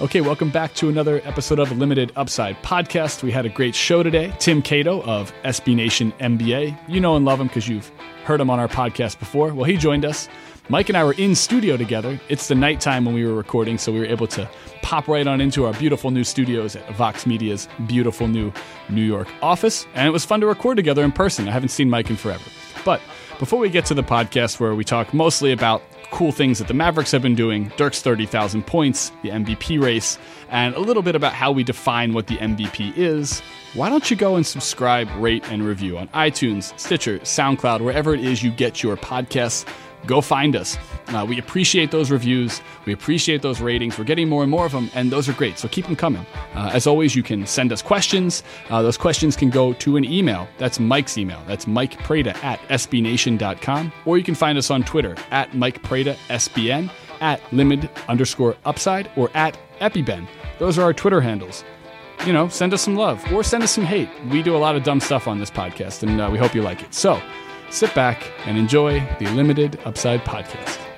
Okay, welcome back to another episode of Limited Upside Podcast. We had a great show today. Tim Cato of SB Nation NBA. You know and love him because you've heard him on our podcast before. Well, he joined us. Mike and I were in studio together. It's the nighttime when we were recording, so we were able to pop right on into our beautiful new studios at Vox Media's beautiful new New York office. And it was fun to record together in person. I haven't seen Mike in forever. But before we get to the podcast where we talk mostly about cool things that the Mavericks have been doing, Dirk's 30,000 points, the MVP race, and a little bit about how we define what the MVP is, why don't you go and subscribe, rate, and review on iTunes, Stitcher, SoundCloud, wherever it is you get your podcasts? Go find us. Uh, we appreciate those reviews. We appreciate those ratings. We're getting more and more of them, and those are great. So keep them coming. Uh, as always, you can send us questions. Uh, those questions can go to an email. That's Mike's email. That's Mike Prada at sbnation.com. Or you can find us on Twitter at Mike Prada SBN, at limit underscore upside, or at EpiBen. Those are our Twitter handles you know, send us some love or send us some hate. We do a lot of dumb stuff on this podcast, and uh, we hope you like it. So, sit back and enjoy the Limited Upside podcast.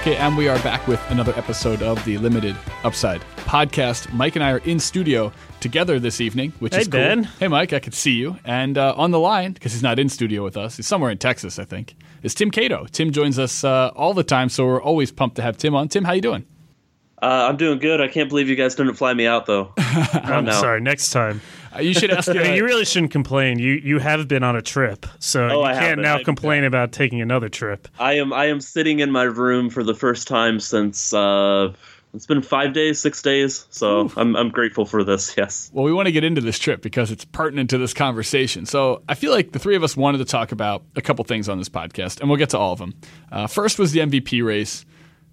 Okay, and we are back with another episode of the Limited Upside podcast. Mike and I are in studio together this evening, which hey, is cool. Ben. Hey, Mike, I could see you. And uh, on the line, because he's not in studio with us, he's somewhere in Texas, I think, is Tim Cato. Tim joins us uh, all the time, so we're always pumped to have Tim on. Tim, how you doing? Uh, I'm doing good. I can't believe you guys didn't fly me out though. I'm sorry. Next time. Uh, you should ask. I mean, you really shouldn't complain. You you have been on a trip, so Oh, you I can't haven't. now I- complain about taking another trip. I am I am sitting in my room for the first time since uh, it's been five days, six days. So I'm I'm grateful for this. Yes. Well, we want to get into this trip because it's pertinent to this conversation. So I feel like the three of us wanted to talk about a couple things on this podcast, and we'll get to all of them. Uh, first was the MVP race,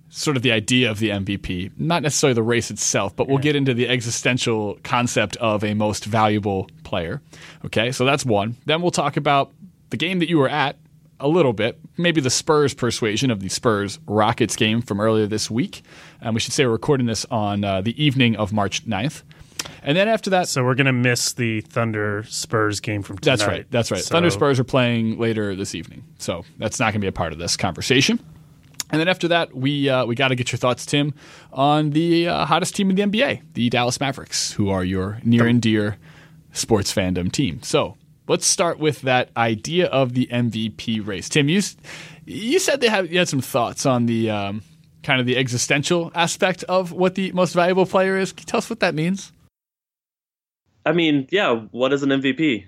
sort of the idea of the MVP, not necessarily the race itself, but we'll get into the existential concept of a most valuable player. Okay, so that's one. Then we'll talk about the game that you were at a little bit, maybe the Spurs persuasion of the Spurs Rockets game from earlier this week. And we should say we're recording this on uh, the evening of March 9th. And then after that, So we're gonna miss the Thunder Spurs game from tonight. that's right. That's right. So- Thunder Spurs are playing later this evening, so that's not going to be a part of this conversation. And then after that, we uh, we got to get your thoughts, Tim, on the uh, hottest team in the NBA, the Dallas Mavericks, who are your near and dear sports fandom team. So let's start with that idea of the MVP race. Tim, you you said they had you had some thoughts on the um, kind of the existential aspect of what the most valuable player is. Can you tell us what that means? I mean, yeah. What is an MVP?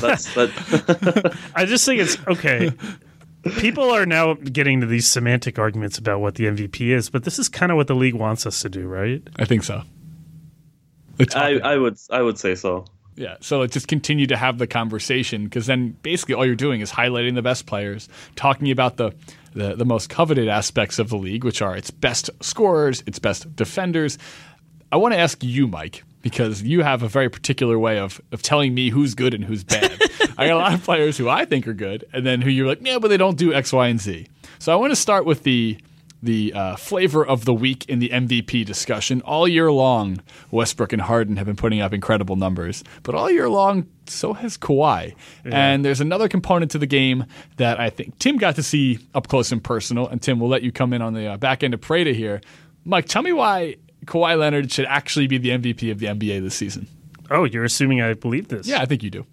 That's that. I just think it's okay. People are now getting to these semantic arguments about what the MVP is, but this is kind of what the league wants us to do, right? I think so. I, I would I would say so. Yeah, so like just continue to have the conversation because then basically all you're doing is highlighting the best players, talking about the, the the most coveted aspects of the league, which are its best scorers, its best defenders. I want to ask you, Mike, because you have a very particular way of of telling me who's good and who's bad. I got a lot of players who I think are good, and then who you're like, yeah, but they don't do X, Y, and Z. So I want to start with the the uh, flavor of the week in the MVP discussion. All year long, Westbrook and Harden have been putting up incredible numbers, but all year long, so has Kawhi. And there's another component to the game that I think Tim got to see up close and personal. And Tim, we'll let you come in on the uh, back end of Prada here. Mike, tell me why Kawhi Leonard should actually be the MVP of the NBA this season. Oh, you're assuming I believe this? Yeah, I think you do.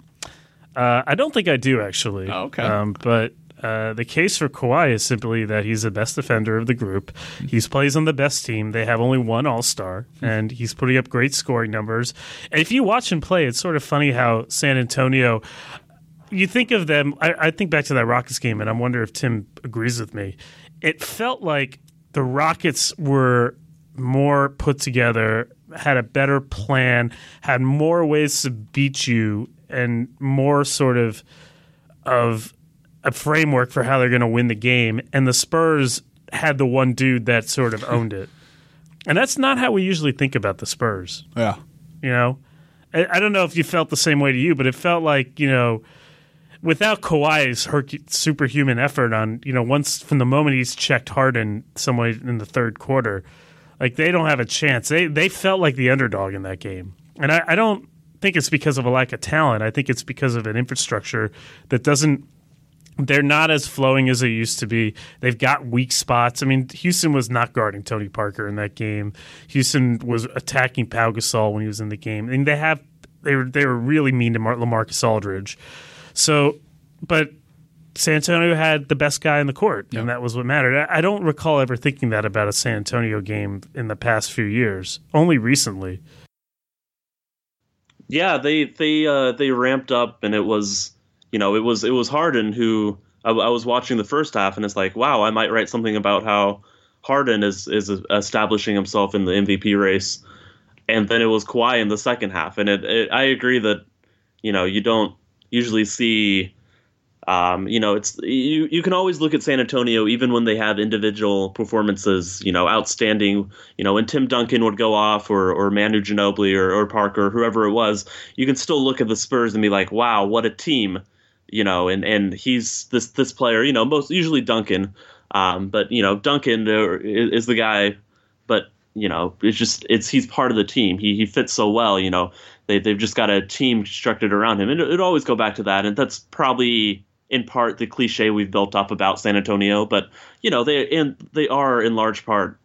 Uh, I don't think I do actually. Oh, okay. Um, but uh, the case for Kawhi is simply that he's the best defender of the group. He plays on the best team. They have only one All Star, and he's putting up great scoring numbers. And if you watch him play, it's sort of funny how San Antonio. You think of them. I, I think back to that Rockets game, and I wonder if Tim agrees with me. It felt like the Rockets were more put together, had a better plan, had more ways to beat you, and more sort of of a framework for how they're going to win the game. And the Spurs had the one dude that sort of owned it, and that's not how we usually think about the Spurs. Yeah. You know, I, I don't know if you felt the same way to you, but it felt like you know without Kawhi's herc- superhuman effort on, you know, once from the moment he's checked Harden somewhere in the third quarter, like they don't have a chance. They they felt like the underdog in that game, and I, I don't think it's because of a lack of talent. I think it's because of an infrastructure that doesn't. They're not as flowing as they used to be. They've got weak spots. I mean, Houston was not guarding Tony Parker in that game. Houston was attacking Pau Gasol when he was in the game. Mean, they have they were they were really mean to Mar- LaMarcus Aldridge. So, but San Antonio had the best guy in the court, and that was what mattered. I I don't recall ever thinking that about a San Antonio game in the past few years. Only recently. Yeah, they they uh, they ramped up, and it was you know it was it was Harden who I, I was watching the first half, and it's like wow, I might write something about how Harden is is establishing himself in the MVP race, and then it was Kawhi in the second half, and it, it I agree that you know you don't usually see um, you know, it's you. You can always look at San Antonio, even when they have individual performances. You know, outstanding. You know, when Tim Duncan would go off, or or Manu Ginobili, or, or Parker, whoever it was, you can still look at the Spurs and be like, "Wow, what a team!" You know, and and he's this this player. You know, most usually Duncan, um, but you know, Duncan is, is the guy. But you know, it's just it's he's part of the team. He he fits so well. You know, they they've just got a team constructed around him, and it, it always go back to that. And that's probably in part the cliche we've built up about San Antonio, but you know they and they are in large part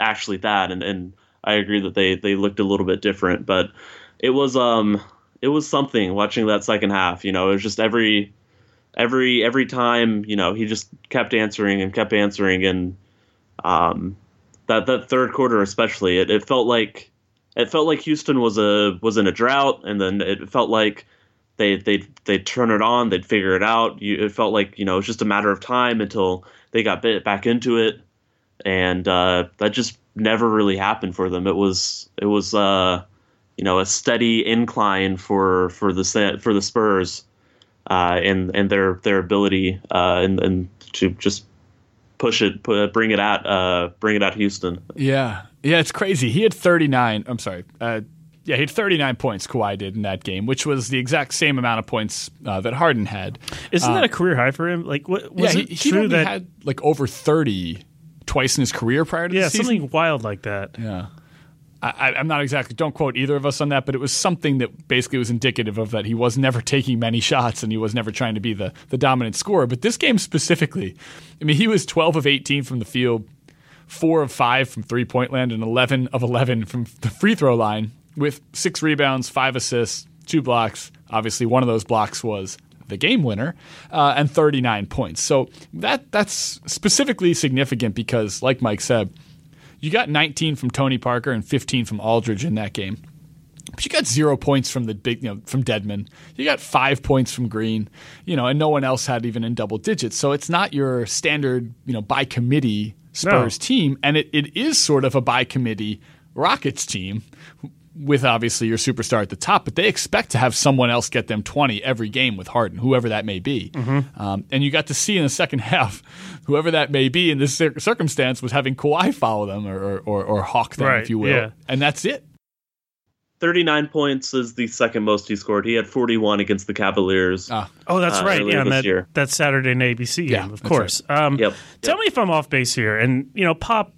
actually that, and and I agree that they they looked a little bit different, but it was um it was something watching that second half. You know, it was just every every every time you know he just kept answering and kept answering, and um that that third quarter especially, it, it felt like it felt like Houston was a was in a drought, and then it felt like they they they'd turn it on, they'd figure it out. You, it felt like you know it was just a matter of time until they got bit back into it, and uh, that just never really happened for them. It was it was uh, you know a steady incline for for the for the Spurs, uh, and and their their ability uh, and and to just push it, pu- bring it at uh, bring it at Houston. Yeah, yeah, it's crazy. He had 39. I'm sorry. Uh, yeah, he had 39 points. Kawhi did in that game, which was the exact same amount of points uh, that Harden had. Isn't that a career high for him? Like, what, was yeah, it he, he true that? had like over 30 twice in his career prior to yeah, something wild like that. Yeah. I, I'm not exactly. Don't quote either of us on that, but it was something that basically was indicative of that he was never taking many shots and he was never trying to be the the dominant scorer. But this game specifically, I mean, he was 12 of 18 from the field, four of five from three point land, and 11 of 11 from the free throw line, with six rebounds, five assists, two blocks. Obviously, one of those blocks was the game winner, uh, and 39 points. So that that's specifically significant because, like Mike said. You got 19 from Tony Parker and 15 from Aldridge in that game. But you got zero points from the big, you know, from Dedmon. You got five points from Green, you know, and no one else had even in double digits. So it's not your standard, you know, by committee Spurs team, and it, it is sort of a by committee Rockets team with obviously your superstar at the top, but they expect to have someone else get them 20 every game with Harden, whoever that may be. Um, and you got to see in the second half, whoever that may be in this cir- circumstance was having Kawhi follow them or, or, or hawk them, Right, if you will. yeah. And that's it. 39 points is the second most he scored. He had 41 against the Cavaliers. Ah. Oh, that's Uh, right. Yeah, and that, year. that Saturday in ABC game, Yeah, of that's course. Um, Yep. Tell Yep. me if I'm off base here. And, you know, Pop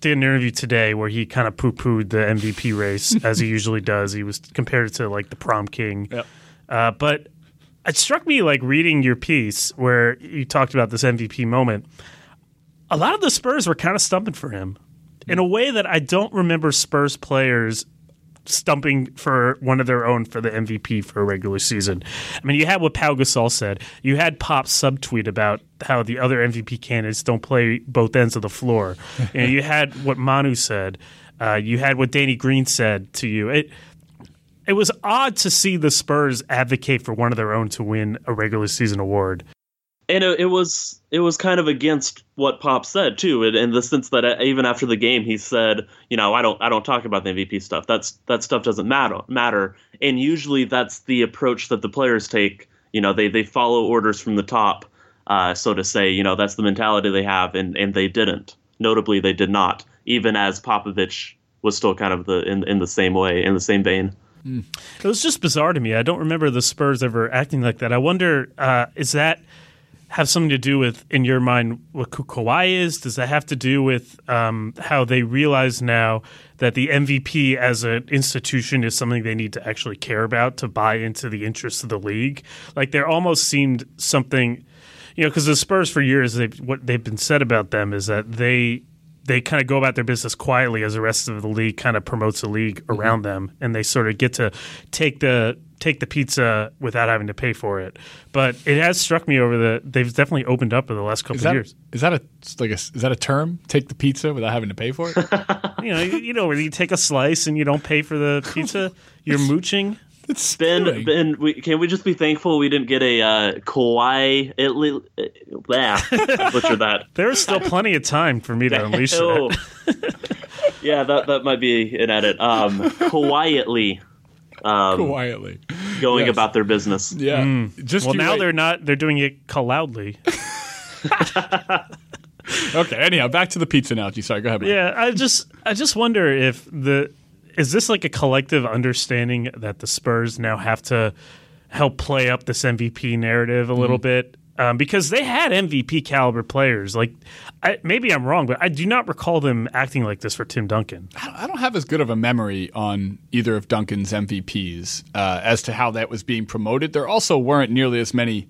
did an interview today where he kind of poo pooed the MVP race, as he usually does. He was compared to, like, the prom king. Yep. Uh, but it struck me, like, reading your piece where you talked about this MVP moment. A lot of the Spurs were kind of stumping for him in a way that I don't remember Spurs players stumping for one of their own for the MVP for a regular season. I mean, you had what Pau Gasol said. You had Pop subtweet about how the other MVP candidates don't play both ends of the floor. and you had what Manu said. Uh, you had what Danny Green said to you. It it was odd to see the Spurs advocate for one of their own to win a regular season award. And it, it was it was kind of against what Pop said too, in, in the sense that uh, even after the game, he said, you know, I don't I don't talk about the MVP stuff. That's that stuff doesn't matter matter. And usually that's the approach that the players take. You know, they they follow orders from the top, uh, so to say. You know, that's the mentality they have, and and they didn't. Notably, they did not. Even as Popovich was still kind of the in in the same way, in the same vein. It was just bizarre to me. I don't remember the Spurs ever acting like that. I wonder, uh, is that have something to do with, in your mind, what Ka- Kawhi is? Does that have to do with um, how they realize now that the MVP as an institution is something they need to actually care about to buy into the interests of the league? Like there almost seemed something, you know, because the Spurs for years, they've, what they've been said about them is that they they kind of go about their business quietly as the rest of the league kind of promotes the league Mm-hmm. around them and they sort of get to take the take the pizza without having to pay for it but it has struck me over the they've definitely opened up in the last couple Is of years is that a like a is that a term? Take the pizza without having to pay for it. you know you, you know where you take a slice and you don't pay for the pizza you're mooching It's Ben. Ben, we, can we just be thankful we didn't get a uh, Kawhi? It, li- blah, butcher that. there is still plenty of time for me to unleash that yeah, that that might be an edit. Um, quietly, um, quietly. going Yes. about their business. Yeah. Just well now wait. they're not they're doing it loudly okay. Anyhow, back to the pizza analogy. Sorry, go ahead. Mike. Yeah, I just I just wonder if the is this like a collective understanding that the Spurs now have to help play up this MVP narrative a little bit um, because they had MVP caliber players. Like, I, maybe I'm wrong, but I do not recall them acting like this for Tim Duncan. I don't have as good of a memory on either of Duncan's MVPs uh, as to how that was being promoted. There also weren't nearly as many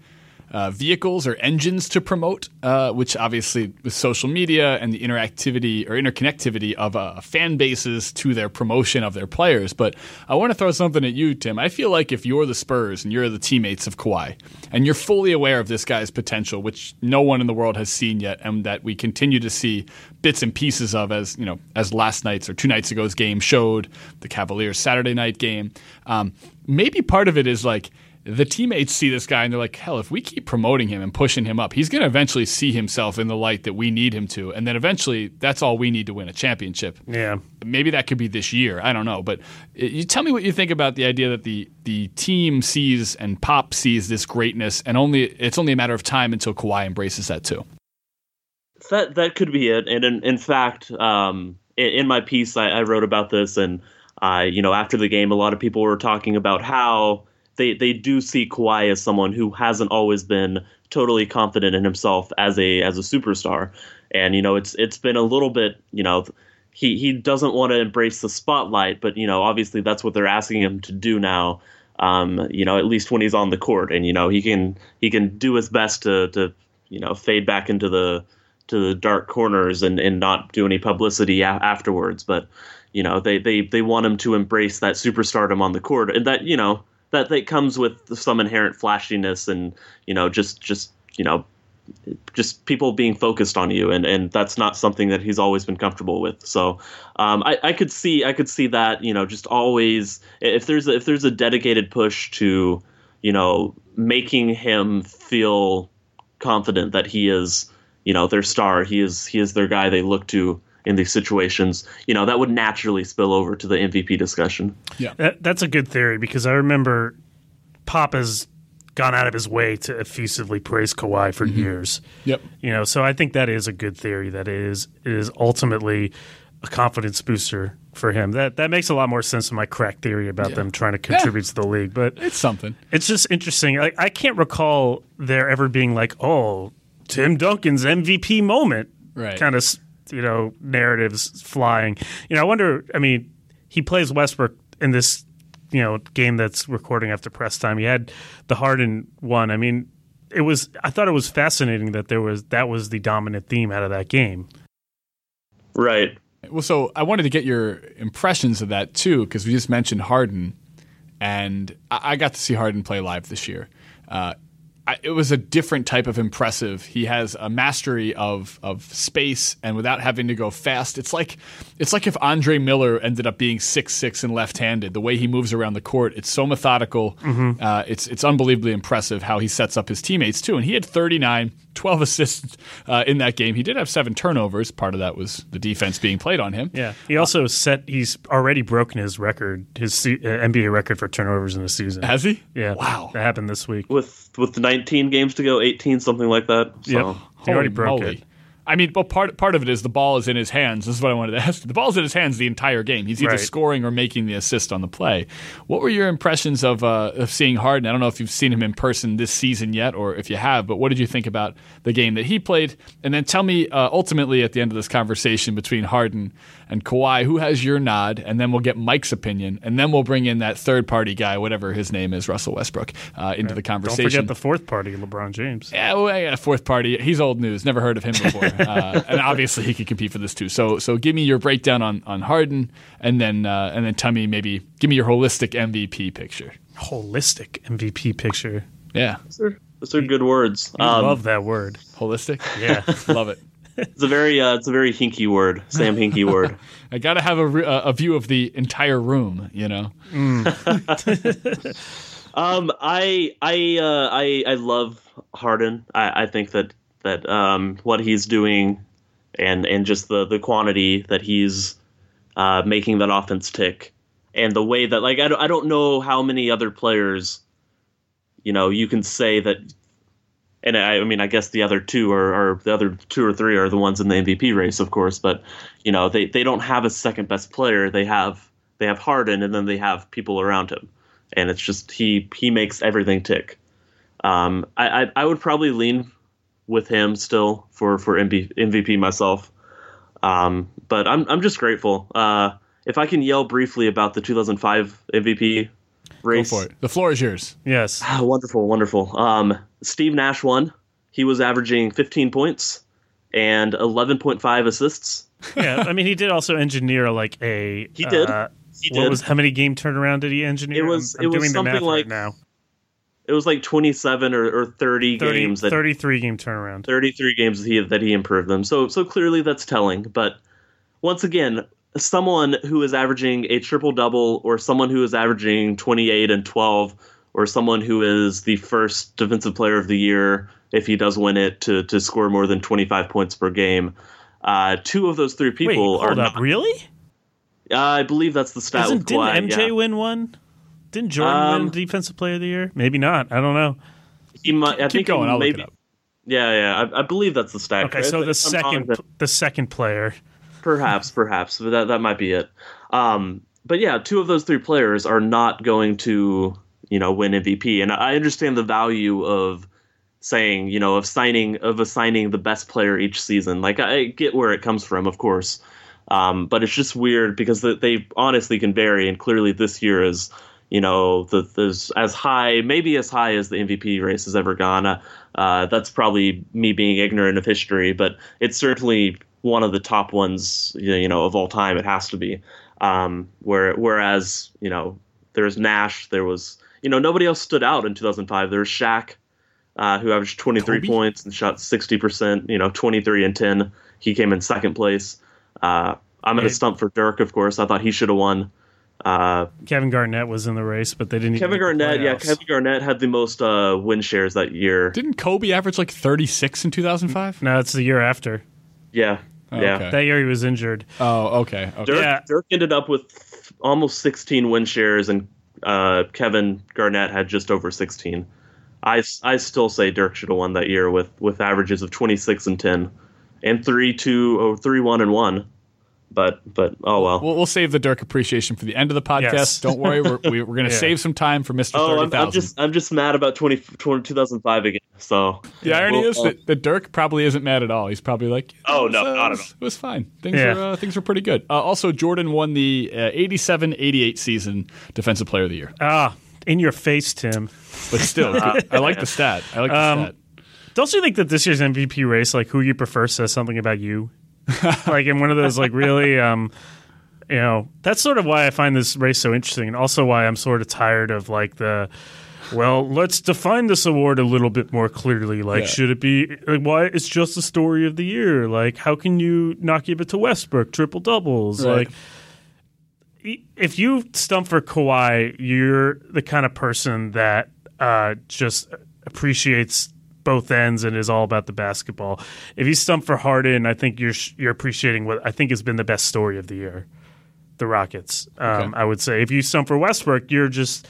uh, vehicles or engines to promote, uh, which obviously with social media and the interactivity or interconnectivity of uh, fan bases to their promotion of their players. But I want to throw something at you, Tim. I feel like if you're the Spurs and you're the teammates of Kawhi and you're fully aware of this guy's potential, which no one in the world has seen yet, and that we continue to see bits and pieces of as you know as last night's or two nights ago's game showed, the Cavaliers Saturday night game. Um, maybe part of it is like the teammates see this guy and they're like, hell, if we keep promoting him and pushing him up, he's going to eventually see himself in the light that we need him to. And then eventually, that's all we need to win a championship. Yeah. Maybe that could be this year. I don't know. But uh, you tell me what you think about the idea that the, the team sees and Pop sees this greatness, and only it's only a matter of time until Kawhi embraces that too. That that could be it. And in, in fact, um, in, in my piece, I, I wrote about this, and I, you know, after the game, a lot of people were talking about how they they do see Kawhi as someone who hasn't always been totally confident in himself as a as a superstar, and you know, it's it's been a little bit, you know. He, he doesn't want to embrace the spotlight, but you know obviously that's what they're asking him to do now. Um, you know at least when he's on the court, and you know he can he can do his best to to you know fade back into the to the dark corners and, and not do any publicity a- afterwards. But you know, they, they they want him to embrace that superstardom on the court, and that you know that that comes with some inherent flashiness and you know just just you know just people being focused on you. And and that's not something that he's always been comfortable with. So um, I, I could see I could see that you know just always if there's a, if there's a dedicated push to you know making him feel confident that he is you know their star he is he is their guy they look to in these situations you know that would naturally spill over to the MVP discussion That, that's a good theory because I remember Pop has gone out of his way to effusively praise Kawhi for mm-hmm. years. Yep. You know, so I think that is a good theory. That it is it is ultimately a confidence booster for him. That that makes a lot more sense than my crack theory about them trying to contribute to the league. But It's something. it's just interesting. I, I can't recall there ever being like, oh, Tim Duncan's MVP moment, Right. Kind of you know narratives flying. You know, I wonder. I mean, he plays Westbrook in this you know game that's recording after press time. He had the Harden one. I mean, it was. I thought it was fascinating that there was that was the dominant theme out of that game. right Well, so I wanted to get your impressions of that too, because we just mentioned Harden, and I, I got to see Harden play live this year. Uh, I, it was a different type of impressive. He has a mastery of of space, and without having to go fast, it's like it's like if Andre Miller ended up being six six and left handed. The way he moves around the court, it's so methodical. Uh, it's it's unbelievably impressive how he sets up his teammates too. And he had 39, 12 assists uh, in that game. He did have seven turnovers. Part of that was the defense being played on him. Yeah, he also set. He's already broken his record, his se- uh, NBA record for turnovers in the season. Has he? Yeah. Wow. That happened this week. with with 19 games to go 18 something like that so Yep. He already broke moly. it. I mean, but part part of it is the ball is in his hands. This is what I wanted to ask. The ball's in his hands the entire game. He's either Right. scoring or making the assist on the play. What were your impressions of uh, of seeing Harden? I don't know if you've seen him in person this season yet, or if you have. But what did you think about the game that he played? And then tell me uh, ultimately at the end of this conversation between Harden and Kawhi, who has your nod? And then we'll get Mike's opinion, and then we'll bring in that third party guy, whatever his name is, Russell Westbrook, uh, into the Don't conversation. forget the fourth party, LeBron James. Yeah, well, I got a fourth party. He's old news. Never heard of him before, uh, and obviously he could compete for this too. So, so give me your breakdown on on Harden, and then uh, and then tell me maybe give me your holistic MVP picture. Holistic MVP picture. Yeah, Those are, those are good words. I Um, love that word. holistic. Yeah. Love it. it's a very uh, it's a very Hinkie word, Sam Hinkie word. I got to have a, re- a a view of the entire room. You know. Um, I I uh, I I love Harden. I, I think that that um, what he's doing, and and just the the quantity that he's uh, making that offense tick, and the way that like I don't, I don't know how many other players, you know, you can say that. And I, I mean, I guess the other two are, are the other two or three are the ones in the MVP race, of course. But you know, they, they don't have a second best player. They have they have Harden, and then they have people around him and it's just he he makes everything tick. Um, I, I I would probably lean with him still for for MB, MVP myself, um, but I'm I'm just grateful. Uh, if I can yell briefly about the 2005 MVP Go race, for it. The floor is yours. Yes. Ah, wonderful, wonderful. Um, Steve Nash won. He was averaging 15 points and 11.5 assists. Yeah. I mean, he did also engineer like a. He did. Uh, He what did. was how many game turnaround did he engineer? It was- I'm, I'm it was doing something like- right now. It was like 27 or, or 30, 30, games that 33 game turnaround. 33 games that he that he improved them. So so clearly that's telling. But once again, someone who is averaging a triple double, or someone who is averaging 28 and 12, or someone who is the first defensive player of the year if he does win it to to score more than 25 points per game. Uh, two of those three Wait, people are hold up. not. Really? Uh, I believe that's the stat. Isn't, didn't Kawhi, MJ yeah. win one? Didn't Jordan Um, win Defensive Player of the Year? Maybe not. I don't know. He might, I Keep think going. I'll maybe, look it up. Yeah, yeah. I, I believe that's the stat. Okay, so the second, the second player. Perhaps, perhaps, but that that might be it. Um, but yeah, two of those three players are not going to you know win MVP, and I understand the value of saying you know of signing of assigning the best player each season. Like I get where it comes from, of course, um, but it's just weird because they honestly can vary, and clearly this year is you know the, there's as high, maybe as high as the MVP race has ever gone. Uh, uh, that's probably me being ignorant of history, but it's certainly one of the top ones you know of all time. It has to be. Um, where whereas you know there's Nash, there was you know nobody else stood out in 2005. There was Shaq, uh, who averaged 23 Kobe? points and shot 60 percent. You know 23 and 10. He came in second place. Uh, I'm going to stump for Dirk, of course. I thought he should have won. Uh, Kevin Garnett was in the race, but they didn't. Kevin Garnett, yeah. Kevin Garnett had the most uh, win shares that year. Didn't Kobe average like 36 in 2005? No, it's the year after. Yeah, Oh, yeah. okay. That year he was injured. Oh, okay. okay. Dirk, Yeah. Dirk ended up with almost 16 win shares, and uh, Kevin Garnett had just over 16. I, I still say Dirk should have won that year with, with averages of 26 and 10, and 3 2 or 3 1 and 1. But but oh well. We'll, we'll save the Dirk appreciation for the end of the podcast. Yes. Don't worry, we're, we- we're going to Yeah. save some time for Mister oh, Thirty I'm, I'm just I'm just mad about 20, 20 2005 again. So The irony Well, is uh, that, that Dirk probably isn't mad at all. He's probably like, Oh, was, no, uh, not at it was, all. It was fine. Things Yeah. were uh, things were pretty good. Uh, also, Jordan won the uh, 87-88 season Defensive Player of the Year. Ah, in your face, Tim. But still, I like the stat. I like the Um, stat. Don't you think that this year's MVP race, like who you prefer, says something about you? like in one of those, like really, um, you know, that's sort of why I find this race so interesting, and also why I'm sort of tired of like the. Well, let's define this award a little bit more clearly. Like, Yeah. should it be like, why it's just the story of the year? Like, how can you not give it to Westbrook? Triple doubles, Right. like if you stump for Kawhi, you're the kind of person that uh, just appreciates both ends and is all about the basketball. If you stump for Harden, I think you're sh- you're appreciating what I think has been the best story of the year, the Rockets. Um, Okay. I would say if you stump for Westbrook, you're just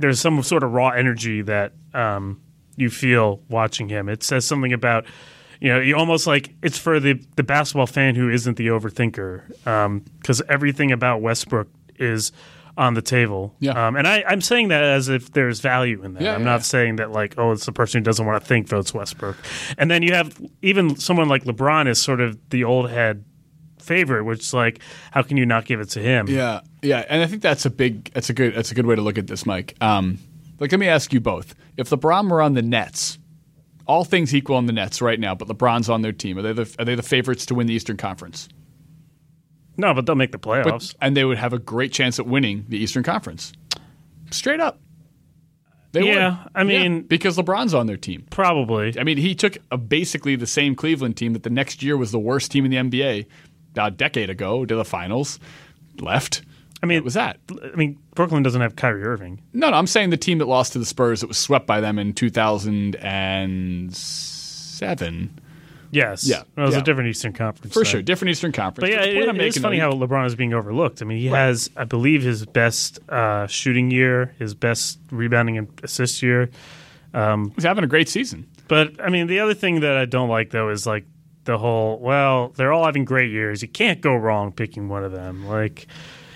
there's some sort of raw energy that um, you feel watching him. It says something about you know, you almost like it's for the the basketball fan who isn't the overthinker, because everything about Westbrook is on the table. Yeah. Um, and I, I'm saying that as if there's value in that. Yeah, I'm yeah, not yeah. saying that like, oh, it's the person who doesn't want to think votes Westbrook. And then you have even someone like LeBron is sort of the old head favorite, which is like, how can you not give it to him? Yeah, yeah, and I think that's a big, that's a good, that's a good way to look at this, Mike. Um, like, let me ask you both: If LeBron were on the Nets, all things equal on the Nets right now, but LeBron's on their team, are they the are they the favorites to win the Eastern Conference? No, but they'll make the But, playoffs. and they would have a great chance at winning the Eastern Conference. Straight up, they Yeah, would. I mean- because LeBron's on their team. Probably. I mean, he took a, basically the same Cleveland team that the next year was the worst team in the NBA a decade ago to the finals, left. I mean, That was that. I mean, Brooklyn doesn't have Kyrie Irving. No, no, I'm saying the team that lost to the Spurs that was swept by them in 2007. Yes. Yeah, Well, it was yeah. a different Eastern Conference. For then. sure, different Eastern Conference. But yeah, it, it is funny how LeBron is being overlooked. I mean, he has, I believe, his best uh, shooting year, his best rebounding and assist year. he's having a great season. But I mean, the other thing that I don't like though is like the whole. Well, they're all having great years. You can't go wrong picking one of them. Like,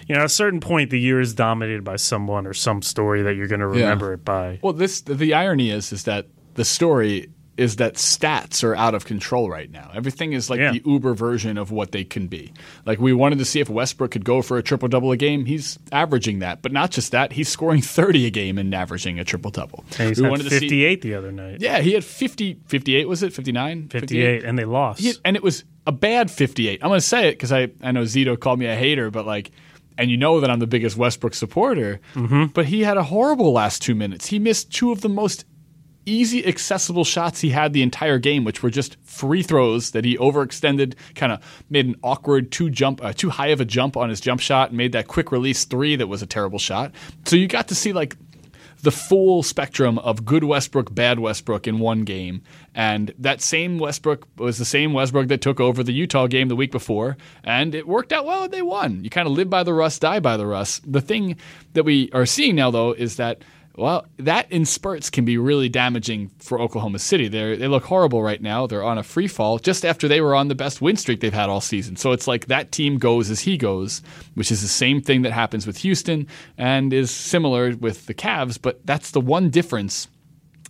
you know, at a certain point, the year is dominated by someone or some story that you're going to remember it by. Well, this the irony is is that the story is that stats are out of control right now. Everything is like Yeah. the Uber version of what they can be. Like we wanted to see if Westbrook could go for a triple double a game. He's averaging that, but not just that. He's scoring 30 a game and averaging a triple double. He's we wanted to see 58 the other night. Yeah, he had 50 58 was it? 59? 58, and they lost. He- and it was a bad 58. I'm going to say it because I, I know Zito called me a hater, but like, and you know that I'm the biggest Westbrook supporter. Mm-hmm. But he had a horrible last two minutes. He missed two of the most easy, accessible shots he had the entire game, which were just free throws that he overextended, kind of made an awkward too jump, uh, too high of a jump on his jump shot, and made that quick release three that was a terrible shot. So you got to see like the full spectrum of good Westbrook, bad Westbrook in one game. And that same Westbrook was the same Westbrook that took over the Utah game the week before. And it worked out well and they won. You kind of live by the Russ, die by the Russ. The thing that we are seeing now, though, is that. Well, that in spurts can be really damaging for Oklahoma City. They they look horrible right now. They're on a free fall just after they were on the best win streak they've had all season. So it's like that team goes as he goes, which is the same thing that happens with Houston and is similar with the Cavs. But that's the one difference.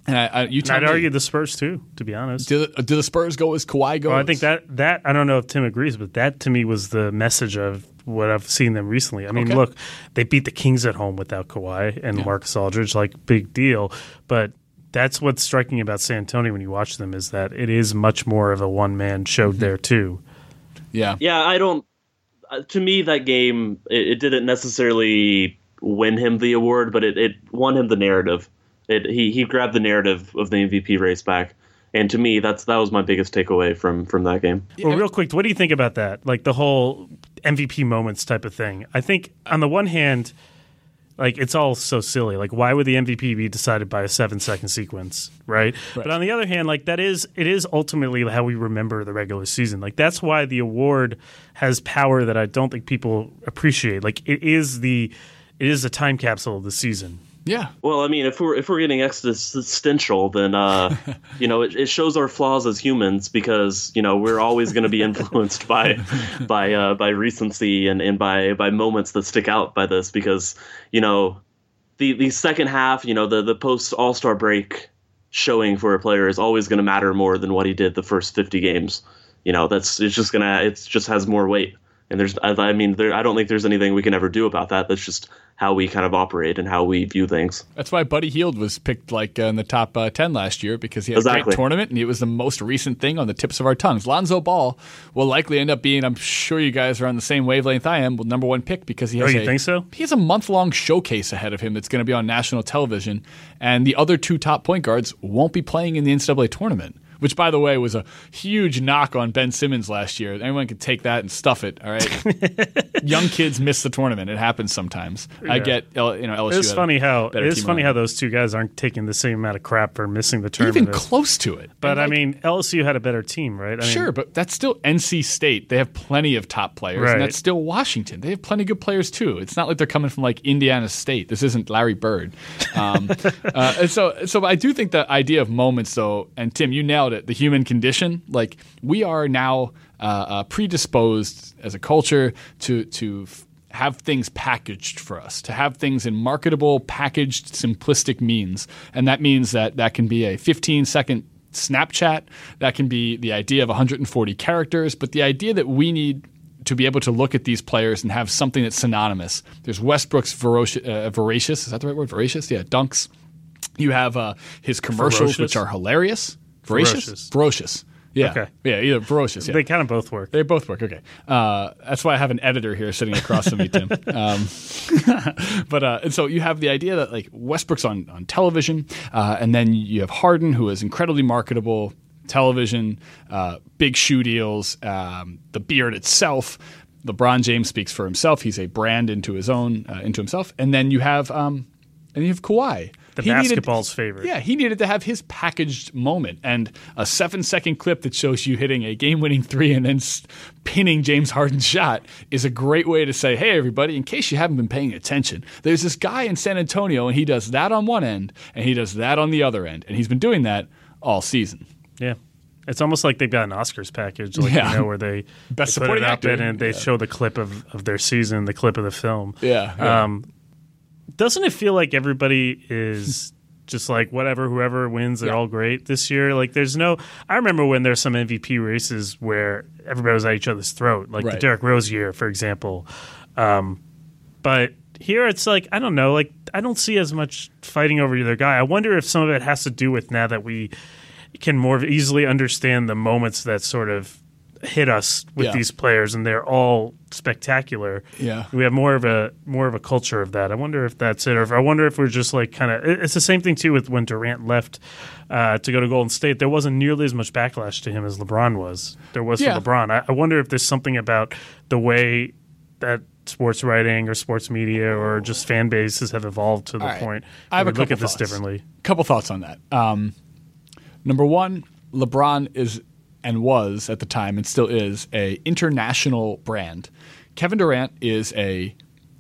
And I, I you I'd me, argue the Spurs too, to be honest. do, the- do the Spurs go as Kawhi goes? Well, I think that that I don't know if Tim agrees, but that to me was the message of what I've seen them recently. I mean, Okay. look, they beat the Kings at home without Kawhi and Marcus Aldridge, like big deal. But that's what's striking about San Antonio when you watch them is that it is much more of a one man show Mm-hmm. there too. yeah, Yeah, I don't. Uh, to me, that game it, it didn't necessarily win him the award, but it, it won him the narrative. It he he grabbed the narrative of the MVP race back, and to me, that's that was my biggest takeaway from from that game. Well, real quick, what do you think about that? Like the whole MVP moments type of thing. I think on the one hand, like it's all so silly. Like why would the MVP be decided by a seven second sequence, right? But on the other hand, like that is it is ultimately how we remember the regular season. Like that's why the award has power that I don't think people appreciate. Like it is the it is a time capsule of the season. Yeah. Well, I mean, if we're if we're getting existential, then uh, you know it, it shows our flaws as humans because you know we're always going to be influenced by by uh, by recency and, and by by moments that stick out by this because you know the the second half, you know the the post All Star break showing for a player is always going to matter more than what he did the first fifty games. You know that's it's just gonna it just has more weight. And there's, I I mean, there, I don't think there's anything we can ever do about that. That's just how we kind of operate and how we view things. That's why Buddy Hield was picked like uh, in the top uh, ten last year because he had a great tournament and it was the most recent thing on the tips of our tongues. Lonzo Ball will likely end up being. I'm sure you guys are on the same wavelength I am. Number one pick because he has. Oh, you a- think so? He has a month long showcase ahead of him that's going to be on national television, and the other two top point guards won't be playing in the NCAA tournament. Which, by the way, was a huge knock on Ben Simmons last year. Anyone could take that and stuff it. All right, young kids miss the tournament. It happens sometimes. I get, L- you know, LSU. It's funny how it is funny how those two guys aren't taking the same amount of crap for missing the tournament. even close to it. but And, I mean, LSU had a better team, right? I mean, sure, but that's still NC State. They have plenty of top players, Right. and that's still Washington. They have plenty of good players too. It's not like they're coming from like Indiana State. This isn't Larry Bird. Um, uh, and so, so I do think the idea of moments, though, and Tim, you nailed about it, the human condition. Like we are now uh, uh, predisposed as a culture to to f- have things packaged for us, to have things in marketable, packaged, simplistic means, and that means that that can be a 15 second Snapchat, that can be the idea of 140 characters, but the idea that we need to be able to look at these players and have something that's synonymous. There's Westbrook's voracious, uh, voracious is that the right word? Voracious, yeah, dunks. You have uh, his commercials, Ferocious? which are hilarious. Voracious, Ferocious. ferocious. Yeah, Okay. yeah, either ferocious. Yeah. They kind of both work. They both work. Okay, uh, that's why I have an editor here sitting across from me, Tim. Um, but uh, and so you have the idea that like Westbrook's on on television, uh, and then you have Harden, who is incredibly marketable, television, uh, big shoe deals, um, the beard itself. LeBron James speaks for himself. He's a brand into his own, uh, into himself. And then you have, um, and you have Kawhi. The He needed- basketball's favorite. yeah, he needed to have his packaged moment and a seven second clip that shows you hitting a game winning three and then pinning James Harden's shot is a great way to say, hey, everybody, in case you haven't been paying attention, there's this guy in San Antonio and he does that on one end and he does that on the other end. And he's been doing that all season. Yeah. It's almost like they've got an Oscars package, like Yeah. you know, where they Best they put supporting it up actor. and they Yeah. show the clip of, of their season, the clip of the film. Yeah, yeah. Um, doesn't it feel like everybody is just like whatever, whoever wins, they're Yeah. all great this year? Like, there's no. I remember when there's some MVP races where everybody was at each other's throat, like the Right. Derrick Rose year, for example. Um, but here it's like I don't know, like I don't see as much fighting over either guy. I wonder if some of it has to do with now that we can more easily understand the moments that sort of hit us with Yeah. these players, and they're all spectacular. Yeah. we have more of a more of a culture of that. I wonder if that's it, or if I wonder if we're just like kind of. It's the same thing too with when Durant left uh, to go to Golden State. There wasn't nearly as much backlash to him as LeBron was. There was Yeah. for LeBron. I, I wonder if there's something about the way that sports writing or sports media or just fan bases have evolved to the right. point. I have a look at this thoughts. differently. couple thoughts on that. Um, number one, LeBron is and was at the time and still is a international brand. Kevin Durant is a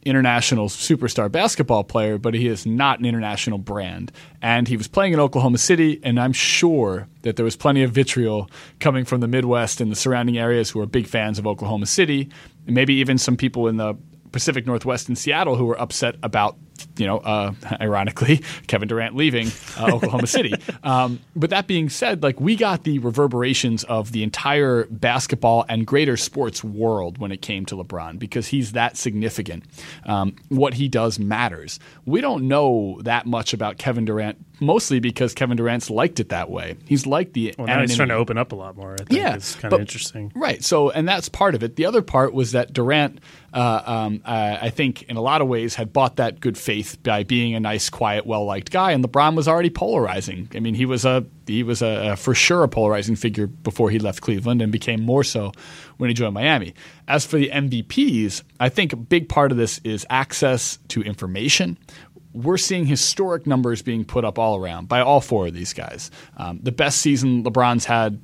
international superstar basketball player, but he is not an international brand. And he was playing in Oklahoma City, and I'm sure that there was plenty of vitriol coming from the Midwest and the surrounding areas who are big fans of Oklahoma City, and maybe even some people in the Pacific Northwest in Seattle who were upset about, you know, uh, ironically, Kevin Durant leaving uh, Oklahoma City. Um, but that being said, like we got the reverberations of the entire basketball and greater sports world when it came to LeBron because he's that significant. Um, what he does matters. We don't know that much about Kevin Durant, mostly because Kevin Durant's liked it that way. He's liked the Well, now he's trying to open up a lot more. I think Yeah, it's kind of interesting. Right. So, and that's part of it. The other part was that Durant, uh, um, uh, I think, in a lot of ways, had bought that good faith by being a nice, quiet, well liked guy, and LeBron was already polarizing. I mean, he was a he was a, a for sure a polarizing figure before he left Cleveland, and became more so when he joined Miami. As for the MVPs, I think a big part of this is access to information we're seeing historic numbers being put up all around by all four of these guys. Um, the best season LeBron's had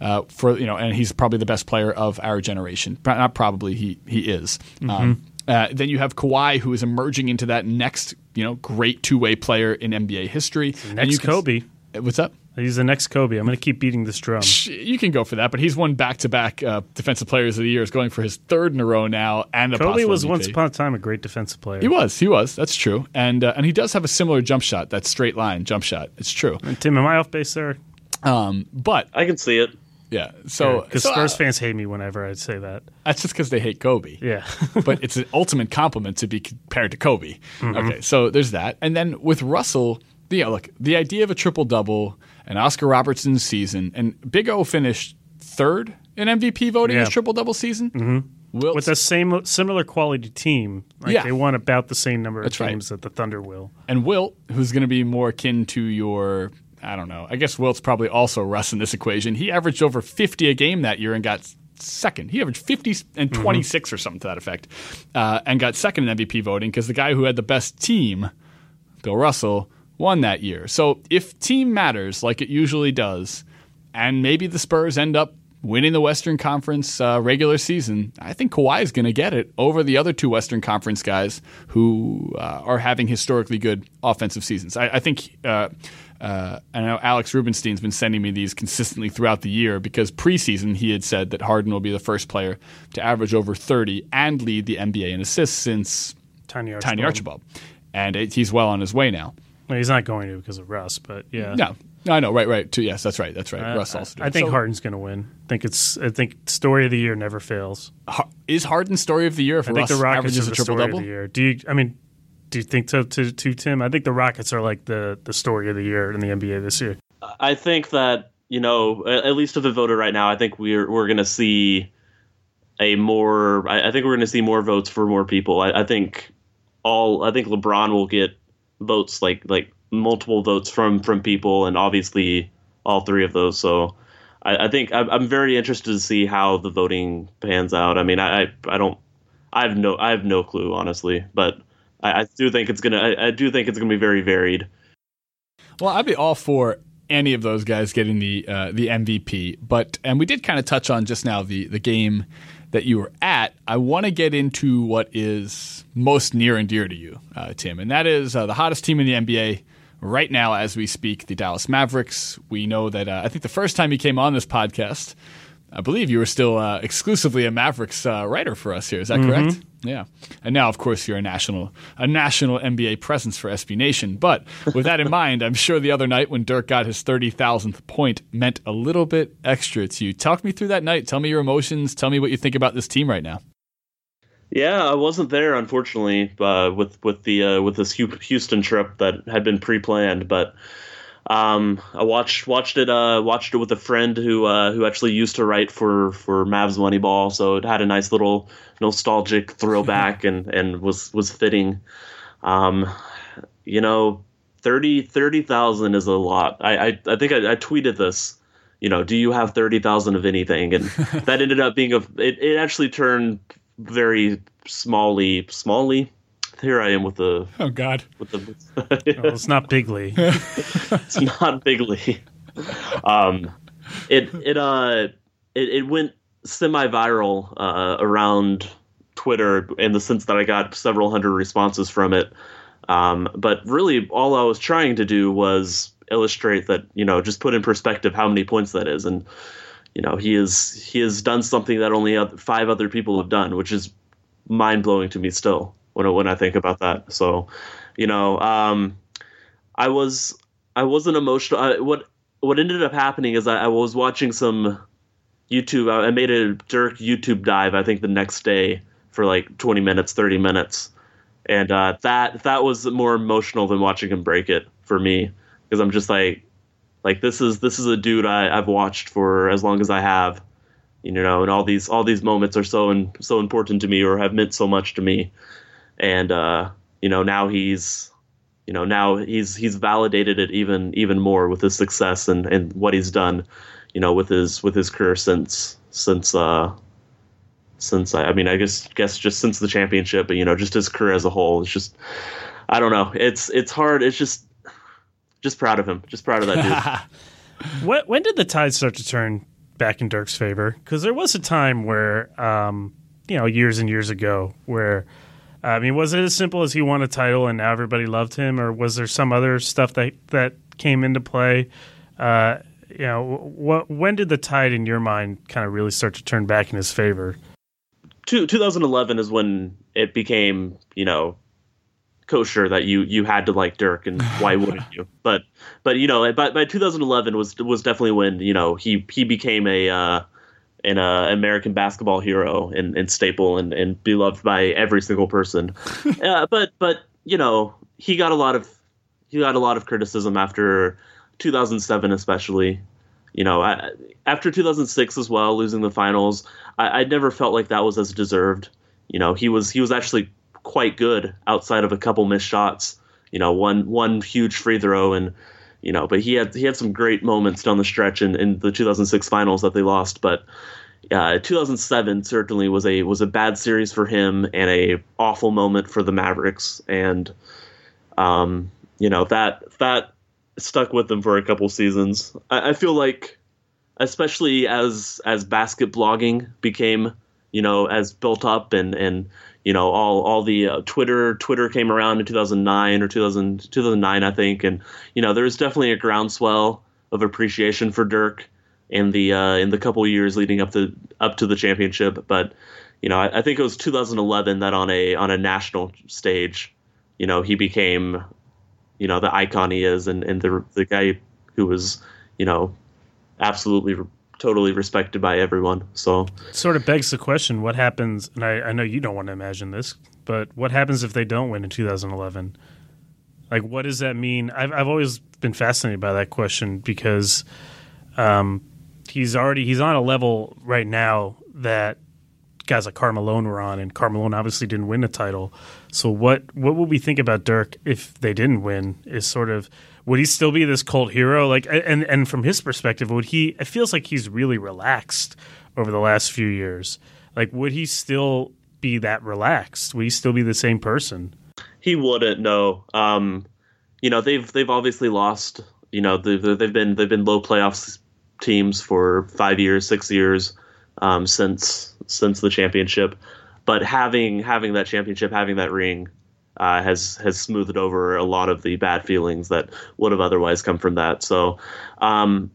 uh, for you know, and he's probably the best player of our generation. Not probably, he he is. Um, uh, then you have Kawhi, who is emerging into that next you know great two way player in NBA history. And Next Kobe. What's up? He's the next Kobe. I'm going to keep beating this drum. You can go for that, but he's won back to back defensive players of the year. Is going for his third in a row now, and a Kobe was MVP. once upon a time a great defensive player. He was. He was. That's true. And uh, and he does have a similar jump shot. That straight line jump shot. It's true. Tim, am I off base there? Um, but I can see it. yeah. So Because so, Spurs uh, fans hate me whenever I say that. that's just because they hate Kobe. Yeah. but it's an ultimate compliment to be compared to Kobe. Mm-hmm. Okay, so there's that, and then with Russell, the you know, look, the idea of a triple double and Oscar Robertson's season, and Big O finished third in MVP voting Yeah. his triple double season. Mm-hmm. With a same similar quality team, like Yeah. they won about the same number of That's right. games that the Thunder will. and Wilt, who's going to be more akin to your. I don't know. I guess Wilt's probably also Russ in this equation. He averaged over 50 a game that year and got second. He averaged 50 and 26 or something to that effect, uh, and got second in MVP voting because the guy who had the best team, Bill Russell, won that year. So if team matters like it usually does, and maybe the Spurs end up winning the Western Conference uh, regular season, I think Kawhi is going to get it over the other two Western Conference guys who uh, are having historically good offensive seasons. I, I think uh, uh, I know Alex Rubenstein's been sending me these consistently throughout the year because preseason he had said that Harden will be the first player to average over 30 and lead the NBA in assists since Tiny Archibald. Tiny Archibald. And it, he's well on his way now. Well, he's not going to because of Russ, but yeah. No, I know, right, right. Too, yes, that's right, that's right. I, Russ also. I, I think so, Harden's going to win. I think it's. I think story of the year never fails. Is Harden story of the year if I Russ think the Rockets averages are a the triple story double? of the year. Do you? I mean, do you think so? To, to Tim, I think the Rockets are like the the story of the year in the NBA this year. I think that you know, at least of the voter right now, I think we're we're going to see a more. I, I think we're going to see more votes for more people. I, I think all. I think LeBron will get votes like like multiple votes from from people, and obviously all three of those. So. I, I think I'm, I'm very interested to see how the voting pans out. I mean, I, I, don't, I have no, I have no clue honestly, but I, I do think it's gonna, I, I do think it's gonna be very varied. Well, I'd be all for any of those guys getting the uh, the MVP. But and we did kind of touch on just now the the game that you were at. I want to get into what is most near and dear to you, uh, Tim, and that is uh, the hottest team in the NBA right now as we speak, the Dallas Mavericks. We know that uh, I think the first time you came on this podcast. I believe you were still uh, exclusively a Mavericks uh, writer for us here. Is that correct? Yeah. And now, of course, you're a national a national NBA presence for SB Nation. But with that in mind, I'm sure the other night when Dirk got his thirty thousandth point meant a little bit extra to you. Talk me through that night. Tell me your emotions. Tell me what you think about this team right now. Yeah, I wasn't there unfortunately uh, with with the uh, with this Houston trip that had been pre-planned, but um, I watched watched it uh, watched it with a friend who uh, who actually used to write for for Mavs Moneyball, so it had a nice little nostalgic throwback and and was was fitting. Um, you know, 30 30,000 is a lot. I I, I think I, I tweeted this. You know, do you have thirty thousand of anything? And that ended up being a. It, it actually turned very smally smally here I am with the oh god. with the well, it's not bigly it's not bigly um it it uh it, it went semi-viral uh, around Twitter in the sense that I got several hundred responses from it. Um but really all I was trying to do was illustrate that you know just put in perspective how many points that is. And you know he is he has done something that only five other people have done which is mind-blowing to me still when when I think about that. So, you know, um, I was I wasn't emotional. I, what what ended up happening is I, I was watching some YouTube. I, I made a Dirk YouTube dive. I think the next day for like twenty minutes, thirty minutes, and uh, that that was more emotional than watching him break it for me because I'm just like like this is this is a dude I, I've watched for as long as I have. You know, and all these all these moments are so in, so important to me or have meant so much to me and uh, you know now he's you know now he's he's validated it even even more with his success and, and what he's done you know with his with his career since since uh since I, I mean I guess guess just since the championship but you know just his career as a whole it's just I don't know. It's it's hard. It's just just proud of him. Just proud of that dude. When, when did the tide start to turn back in Dirk's favor? Because there was a time where um you know years and years ago where I mean, was it as simple as he won a title and now everybody loved him, or was there some other stuff that that came into play? Uh, you know, what when did the tide in your mind kind of really start to turn back in his favor? Two, 2011 is when it became, you know, kosher that you you had to like Dirk, and why wouldn't you? But but you know, by, by 2011 was was definitely when you know he he became a uh, an uh, American basketball hero and, and staple and, and beloved by every single person. uh, but but you know he got a lot of he got a lot of criticism after 2007 especially. You know I, after 2006 as well, losing the finals. I, I never felt like that was as deserved. You know he was he was actually quite good outside of a couple missed shots. You know one one huge free throw and you know, but he had he had some great moments down the stretch in, in the 2006 finals that they lost. But uh, 2007 certainly was a was a bad series for him and a awful moment for the Mavericks, and um, you know that that stuck with them for a couple seasons. I, I feel like, especially as as basket blogging became you know as built up and and you know all all the uh, Twitter Twitter came around in 2009 or 2000 2009 I think, and you know there was definitely a groundswell of appreciation for Dirk in the uh, in the couple years leading up to up to the championship. But you know I, I think it was 2011 that on a on a national stage, you know he became you know the icon he is, and and the the guy who was you know absolutely totally respected by everyone. So it sort of begs the question: What happens? And I, I know you don't want to imagine this, but what happens if they don't win in 2011? Like, what does that mean? I've I've always been fascinated by that question because um, he's already he's on a level right now that guys like Carmelo were on, and Carmelo obviously didn't win the title. So what what would we think about Dirk if they didn't win? Is sort of would he still be this cult hero? Like, and and from his perspective, would he? It feels like he's really relaxed over the last few years. Like, would he still be that relaxed? Would he still be the same person? He wouldn't. No. Um, you know, they've they've obviously lost. You know, they've they've been they've been low playoffs teams for five years, six years um, since since the championship. But having having that championship, having that ring, uh, has has smoothed over a lot of the bad feelings that would have otherwise come from that. So um,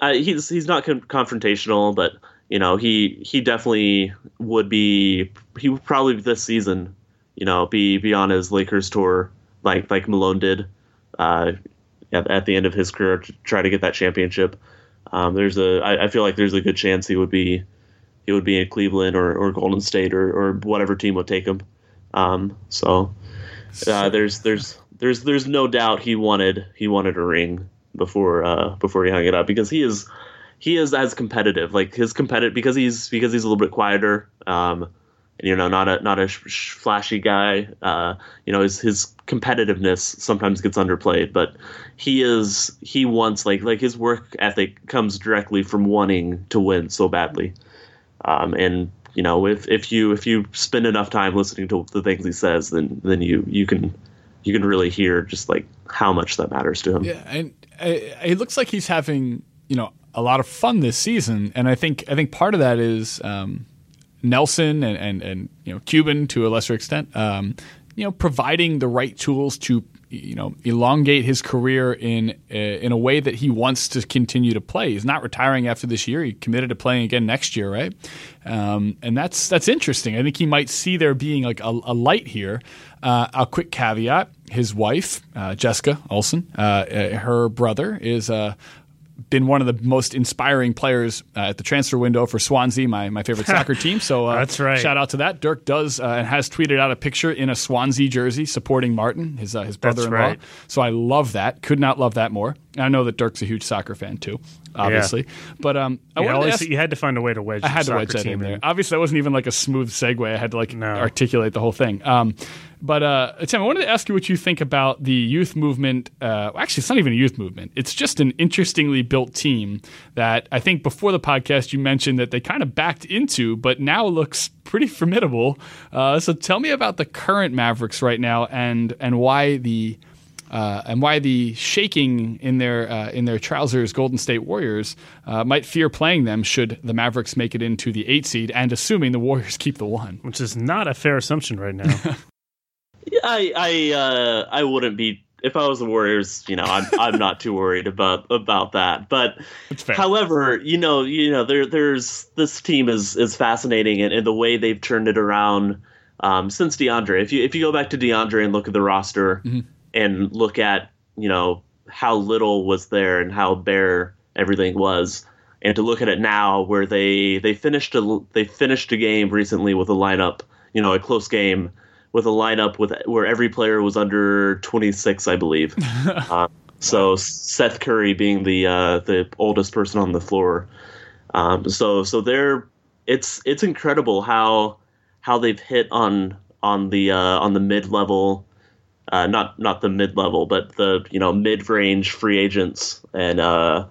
uh, he's he's not con- confrontational, but you know he he definitely would be he would probably this season you know be be on his Lakers tour like like Malone did uh, at, at the end of his career to try to get that championship. Um, there's a I, I feel like there's a good chance he would be he would be in Cleveland or, or Golden State or, or whatever team would take him. Um, so uh, there's there's there's there's no doubt he wanted he wanted a ring before uh, before he hung it up because he is he is as competitive like his competitive because he's because he's a little bit quieter um, and you know not a not a sh- flashy guy uh, you know his his competitiveness sometimes gets underplayed but he is he wants like like his work ethic comes directly from wanting to win so badly. Um, and you know, if, if you if you spend enough time listening to the things he says, then then you you can you can really hear just like how much that matters to him. Yeah, and uh, it looks like he's having you know a lot of fun this season, and I think I think part of that is um, Nelson and, and and you know Cuban to a lesser extent, um, you know, providing the right tools to you know elongate his career in uh, in a way that he wants to continue to play. He's not retiring after this year. He committed to playing again next year, right? Um, and that's that's interesting. I think he might see there being like a, a light here. Uh, a quick caveat: his wife, uh, Jessica Olsson, uh, uh, her brother is a been one of the most inspiring players uh, at the transfer window for Swansea, my, my favorite soccer team. So uh, that's right. Shout out to that. Dirk does uh, and has tweeted out a picture in a Swansea jersey supporting Martin, his uh, his brother-in-law. Right. So I love that. Could not love that more. And I know that Dirk's a huge soccer fan too, obviously. Yeah. But um, I you, wanted to ask, you had to find a way to wedge. I had to wedge that in there. Obviously, that wasn't even like a smooth segue. I had to like no. articulate the whole thing. Um, but uh, Tim, I wanted to ask you what you think about the youth movement. Uh, actually, it's not even a youth movement. It's just an interestingly built team that I think before the podcast you mentioned that they kind of backed into, but now looks pretty formidable. Uh, so tell me about the current Mavericks right now and and why the uh, and why the shaking in their uh, in their trousers Golden State Warriors uh, might fear playing them should the Mavericks make it into the eight seed, and assuming the Warriors keep the one, which is not a fair assumption right now. I I uh, I wouldn't be if I was the Warriors. You know, I'm I'm not too worried about about that. But however, you know, you know, there there's this team is is fascinating and, and the way they've turned it around um, since DeAndre. If you if you go back to DeAndre and look at the roster mm-hmm. And look at you know how little was there and how bare everything was. And to look at it now, where they they finished a they finished a game recently with a lineup, you know, a close game, with a lineup with where every player was under 26, I believe. uh, so Seth Curry being the uh, the oldest person on the floor. Um, so so they're it's it's incredible how how they've hit on on the uh, on the mid level, uh, not not the mid level, but the you know mid range free agents and. Uh,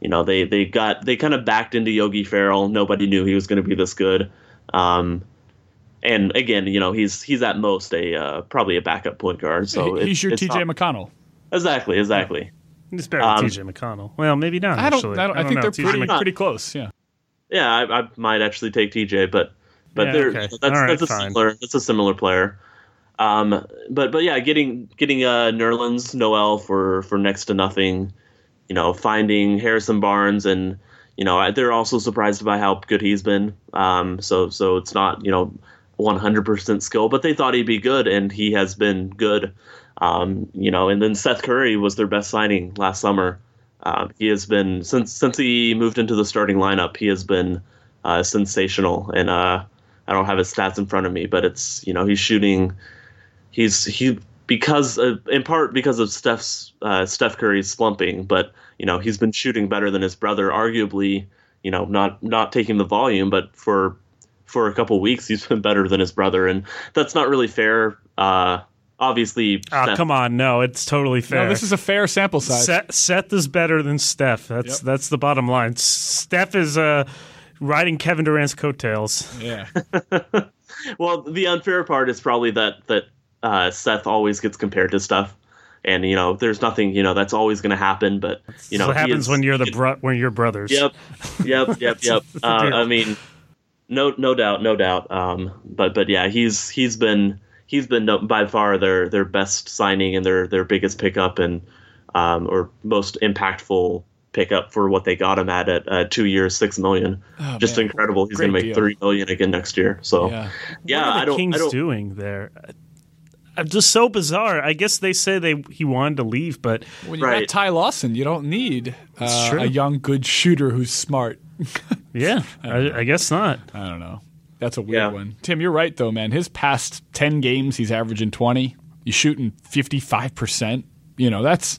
you know they, they got they kind of backed into Yogi Ferrell. Nobody knew he was going to be this good. Um, and again, you know, he's he's at most a uh, probably a backup point guard. So he's your TJ McConnell. Exactly, exactly. He's better um, TJ McConnell. Well, maybe not. I don't. Actually. I, don't, I, I don't think know. they're pretty, pretty close. Yeah. Yeah, I, I, might actually take TJ, but but Yeah, they're okay. that's All right, that's a fine. similar that's a similar player. Um, but but yeah, getting getting uh, Nerlens Noel for for next to nothing, you know, finding Harrison Barnes and you know they're also surprised by how good he's been. Um, so so it's not you know 100% skill, but they thought he'd be good, and he has been good. Um, you know, and then Seth Curry was their best signing last summer. Uh, he has been since since he moved into the starting lineup. He has been uh, sensational, and uh, I don't have his stats in front of me, but it's you know he's shooting. He's he because of, in part because of Steph's uh, Steph Curry's slumping, but you know he's been shooting better than his brother. Arguably, you know not not taking the volume, but for for a couple weeks he's been better than his brother, and that's not really fair. Uh, obviously, Oh, Steph- come on. No, it's totally fair. No, this is a fair sample size. Seth, Seth is better than Steph. That's Yep. that's the bottom line. Steph is uh, riding Kevin Durant's coattails. Yeah. well, the unfair part is probably that that uh, Seth always gets compared to Steph. and you know, there's nothing you know that's always going to happen. But you know, what happens is- when you're the bro- when you're brothers. Yep, yep, yep, yep. Uh. I mean, no, no doubt, no doubt. Um, but but yeah, he's he's been he's been by far their their best signing and their their biggest pickup and um, or most impactful pickup for what they got him at at uh, two years, six million. Oh, Just man. incredible. He's going to make deal. three million again next year. So Yeah. yeah, what are the I don't. Kings I don't doing there? Just so bizarre. I guess they say they he wanted to leave, but When you got Ty Lawson, you don't need uh, a young, good shooter who's smart. yeah, I, I guess not. I don't know. That's a weird Yeah. one. Tim, you're right though, man. His past ten games, he's averaging twenty. He's shooting fifty five percent. You know, that's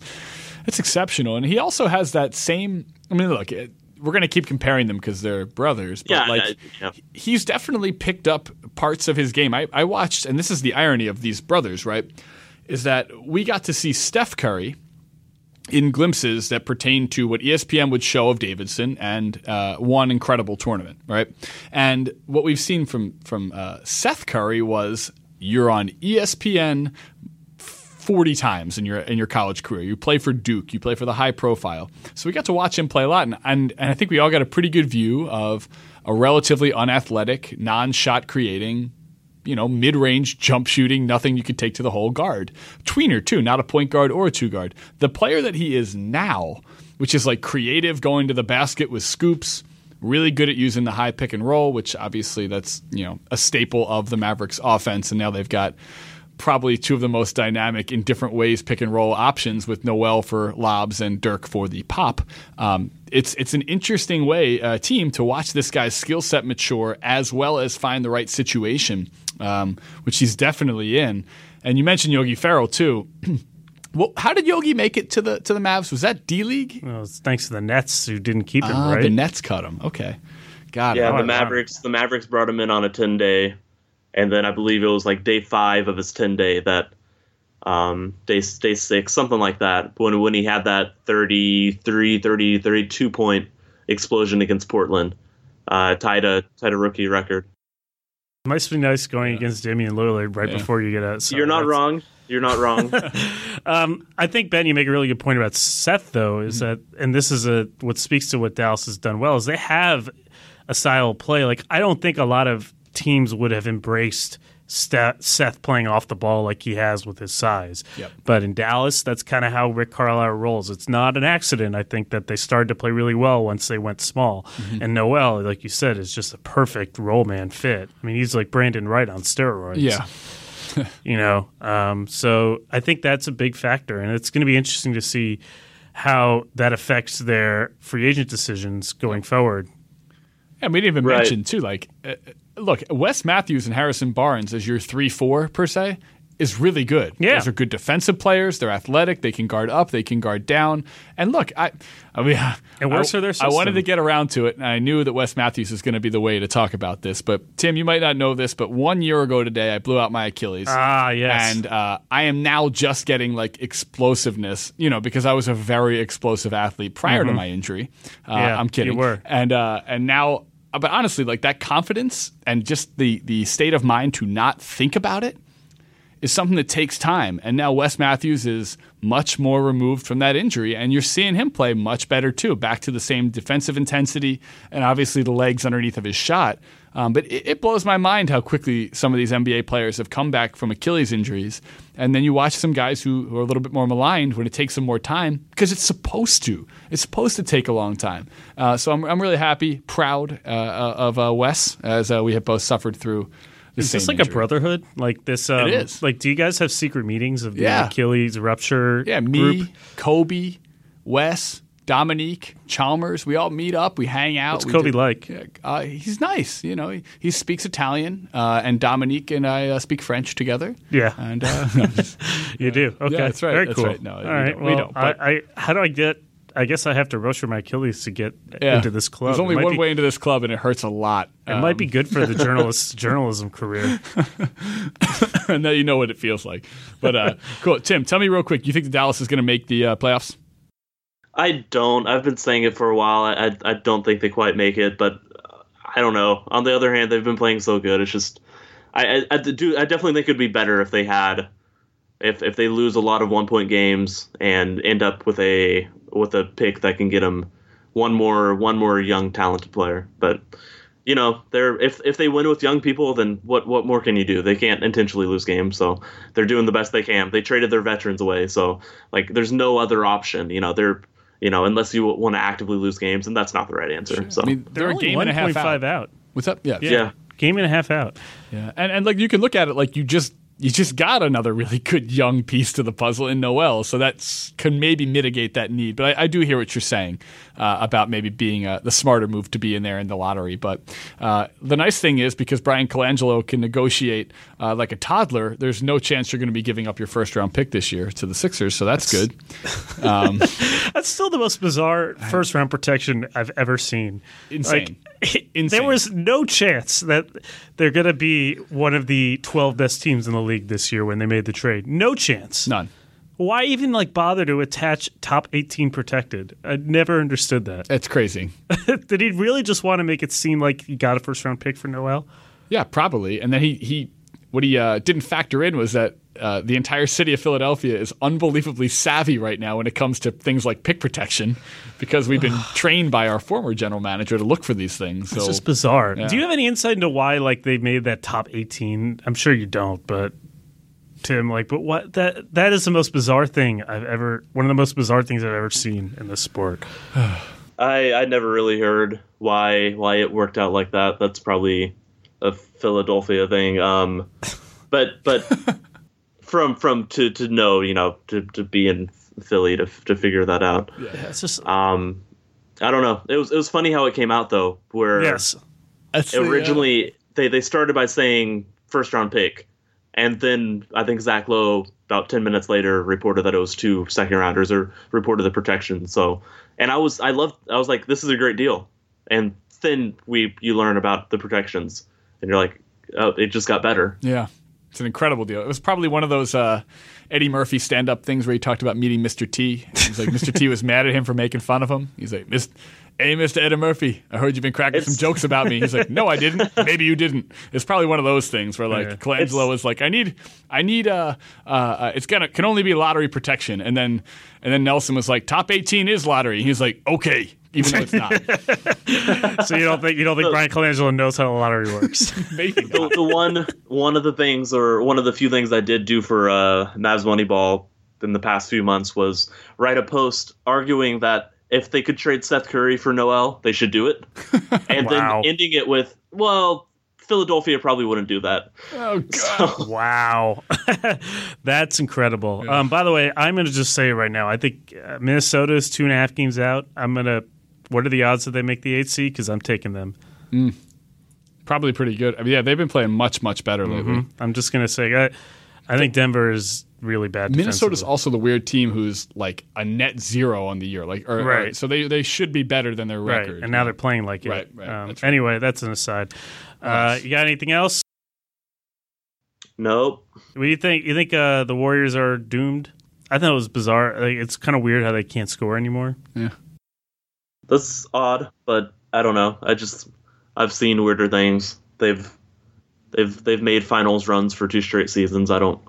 that's exceptional. And he also has that same. I mean, look, it, we're going to keep comparing them because they're brothers. But Yeah, like, I- yeah. he's definitely picked up parts of his game. I, I watched, and this is the irony of these brothers, right? Is that we got to see Steph Curry in glimpses that pertain to what ESPN would show of Davidson and uh, one incredible tournament, right? And what we've seen from from uh, Seth Curry was you're on ESPN 40 times in your in your college career. You play for Duke, you play for the high profile. So we got to watch him play a lot and and, and I think we all got a pretty good view of a relatively unathletic, non-shot creating you know, mid-range jump shooting, nothing you could take to the whole guard. Tweener too, not a point guard or a two guard. The player that he is now, which is like creative, going to the basket with scoops, really good at using the high pick and roll, which obviously that's you know a staple of the Mavericks offense, and now they've got probably two of the most dynamic in different ways pick and roll options with Noel for lobs and Dirk for the pop. Um, it's it's an interesting way uh, team to watch this guy's skill set mature as well as find the right situation, um, which he's definitely in. And you mentioned Yogi Ferrell too. well, how did Yogi make it to the to the Mavs? Was that D League? Well, thanks to the Nets who didn't keep him, Ah, right? The Nets cut him. Okay, got it. Yeah, the. Mavericks. The Mavericks brought him in on a ten day, and then I believe it was like day five of his ten day that, um, day day six, something like that. When when he had that 33, 30, 32 point explosion against Portland, uh, tied a tied a rookie record. Must be nice going against Damian Lillard right Yeah. before you get out. So You're not that's- wrong. You're not wrong. Um, I think Ben, you make a really good point about Seth, though, is that, and this is a what speaks to what Dallas has done well is they have a style of play. Like I don't think a lot of teams would have embraced Seth, Seth playing off the ball like he has with his size. Yep. But in Dallas, that's kind of how Rick Carlisle rolls. It's not an accident. I think that they started to play really well once they went small. And Noel, like you said, is just a perfect role man fit. I mean, he's like Brandan Wright on steroids yeah. you know. Um, so I think that's a big factor, and it's going to be interesting to see how that affects their free agent decisions going forward. And we didn't even Right. mention too, like, uh, look, Wes Matthews and Harrison Barnes as your three four per se is really good. Yeah. those are good defensive players. They're athletic. They can guard up. They can guard down. And look, I, I mean, It works I, for their I wanted to get around to it, and I knew that Wes Matthews is going to be the way to talk about this. But Tim, you might not know this, but one year ago today, I blew out my Achilles. Ah, yes. And uh, I am now just getting like explosiveness, you know, because I was a very explosive athlete prior to my injury. Uh, Mm-hmm. Yeah, I'm kidding. you were. And uh, and now, but honestly, like that confidence and just the the state of mind to not think about it is something that takes time. And now Wes Matthews is much more removed from that injury, and you're seeing him play much better too, back to the same defensive intensity and obviously the legs underneath of his shot. Um, but it, it, blows my mind how quickly some of these NBA players have come back from Achilles injuries. And then you watch some guys who, who are a little bit more maligned when it takes them more time because it's supposed to. It's supposed to take a long time. Uh, so I'm, I'm really happy, proud uh, uh of uh, Wes as uh, we have both suffered through this. is this like injury. a brotherhood? Like this? Um, it is. Like, do you guys have secret meetings of the yeah. Achilles rupture? Yeah, me, group? Kobe, Wes, Dominique, Chalmers. We all meet up. We hang out. What's we Kobe do, like? Uh, he's nice. You know, he, he speaks Italian, uh, and Dominique and I uh, speak French together. Yeah, and uh, you do. Okay, yeah, that's right. Very that's cool. Right. No, all right. Don't, well, we don't. I, I, how do I get I guess I have to rupture my Achilles to get yeah. into this club. There's only one be, way into this club, and it hurts a lot. It um, might be um, good for the journalist journalism career. and now you know what it feels like. But uh, cool, Tim. Tell me real quick. You think the Dallas is going to make the uh, playoffs? I don't. I've been saying it for a while. I, I, I don't think they quite make it, but uh, I don't know. On the other hand, they've been playing so good. It's just I, I, I do. I definitely think it'd be better if they had if if they lose a lot of one point games and end up with a with a pick that can get them one more one more young talented player. But you know, they're if if they win with young people, then what what more can you do? They can't intentionally lose games, so they're doing the best they can. They traded their veterans away, so like there's no other option. You know, they're you know unless you want to actively lose games, and that's not the right answer. So I mean, they're, they're a game and a half out. out. What's up? Yeah. yeah. yeah. Game and a half out. Yeah, and and like you can look at it like you just you just got another really good young piece to the puzzle in Noel, so that can maybe mitigate that need. But I, I do hear what you're saying uh, about maybe being uh, the smarter move to be in there in the lottery. But uh, the nice thing is because Bryan Colangelo can negotiate uh, like a toddler, there's no chance you're going to be giving up your first round pick this year to the Sixers, so that's, that's good. Um, that's still the most bizarre first round protection I've ever seen. Insane. Like, Insane. There was no chance that they're going to be one of the 12 best teams in the league this year when they made the trade. No chance. None. Why even like bother to attach top 18 protected? I never understood that. It's crazy. Did he really just want to make it seem like he got a first round pick for Noel? Yeah, probably. And then he he what he uh, didn't factor in was that uh, the entire city of Philadelphia is unbelievably savvy right now when it comes to things like pick protection, because we've been trained by our former general manager to look for these things. So, it's just bizarre. Yeah. Do you have any insight into why like they made that top eighteen? I'm sure you don't, but Tim, like, but what that that is the most bizarre thing I've ever one of the most bizarre things I've ever seen in this sport. I I never really heard why why it worked out like that. That's probably a Philadelphia thing. Um, but but from from to to know you know to to be in Philly to to figure that out. Yeah, it's just um, I don't know. It was it was funny how it came out though. Where yes, originally the, uh... they they started by saying first round pick and then I think Zach Lowe, about 10 minutes later, reported that it was two second rounders or reported the protection. So, and I was, I loved, I was like, this is a great deal. And then we, you learn about the protections and you're like, oh, it just got better. Yeah. It's an incredible deal. It was probably one of those uh, Eddie Murphy stand up things where he talked about meeting Mr. T. He's like, Mr. T was mad at him for making fun of him. He's like, Hey, Mr. Eddie Murphy, I heard you've been cracking it's... some jokes about me. He's like, No, I didn't. Maybe you didn't. It's probably one of those things where like yeah. Colangelo is like, I need, I need, uh, uh, uh, it's gonna can only be lottery protection, and then and then Nelson was like, Top eighteen is lottery. He's like, Okay, even though it's not. so you don't think you don't think so, Bryan Colangelo knows how the lottery works? Maybe the, the, one one of the things or one of the few things I did do for uh, Mavs Moneyball in the past few months was write a post arguing that if they could trade Seth Curry for Noel, they should do it. And wow. then ending it with, well, Philadelphia probably wouldn't do that. Oh god! So. Wow, that's incredible. Yeah. Um, by the way, I'm going to just say it right now. I think uh, Minnesota is two and a half games out. I'm going to. What are the odds that they make the eight seed? Because I'm taking them. Mm. Probably pretty good. I mean, yeah, they've been playing much much better lately. Mm-hmm. I'm just going to say, I, I think Denver is really bad. Minnesota's also the weird team who's like a net zero on the year, like or, right. Or, so they they should be better than their record, right. and now they're playing like it. Right, right. Um, that's right. Anyway, that's an aside. Uh, you got anything else? Nope. What do you think? You think uh, the Warriors are doomed? I thought it was bizarre. Like, it's kind of weird how they can't score anymore. Yeah, that's odd, but I don't know. I just I've seen weirder things. They've they've they've made finals runs for two straight seasons. I don't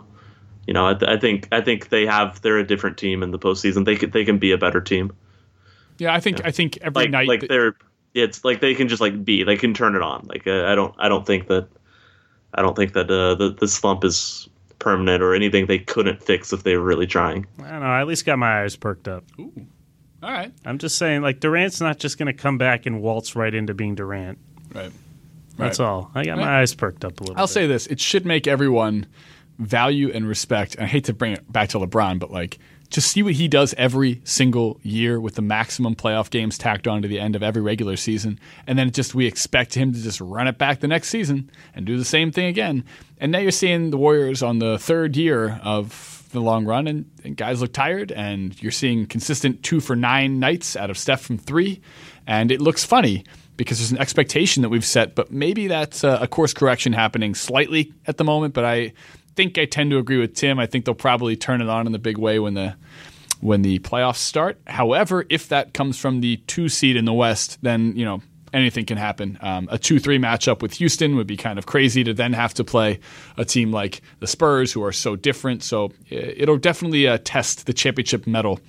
you know, I, th- I think I think they have they're a different team in the postseason. They can they can be a better team. Yeah, I think I think every Like night like that- they're it's like they can just like be they can turn it on. Like uh, I don't I don't think that I don't think that uh, the the slump is permanent or anything they couldn't fix if they were really trying. I don't know. I at least got my eyes perked up. All right, I'm just saying, like Durant's not just going to come back and waltz right into being Durant. right. That's Right. all. I got Right. my eyes perked up a little. Bit. I'll bit. say this: it should make everyone value and respect. And I hate to bring it back to LeBron, but like just see what he does every single year with the maximum playoff games tacked on to the end of every regular season, and then just we expect him to just run it back the next season and do the same thing again. And now you're seeing the Warriors on the third year of the long run, and, and guys look tired, and you're seeing consistent two for nine nights out of Steph from three, and it looks funny because there's an expectation that we've set, but maybe that's a, a course correction happening slightly at the moment. But I think I tend to agree with Tim. I think they'll probably turn it on in the big way when the when the playoffs start. However, if that comes from the two seed in the West, then you know anything can happen. Um, a two three matchup with Houston would be kind of crazy to then have to play a team like the Spurs, who are so different. So it'll definitely uh, test the championship mettle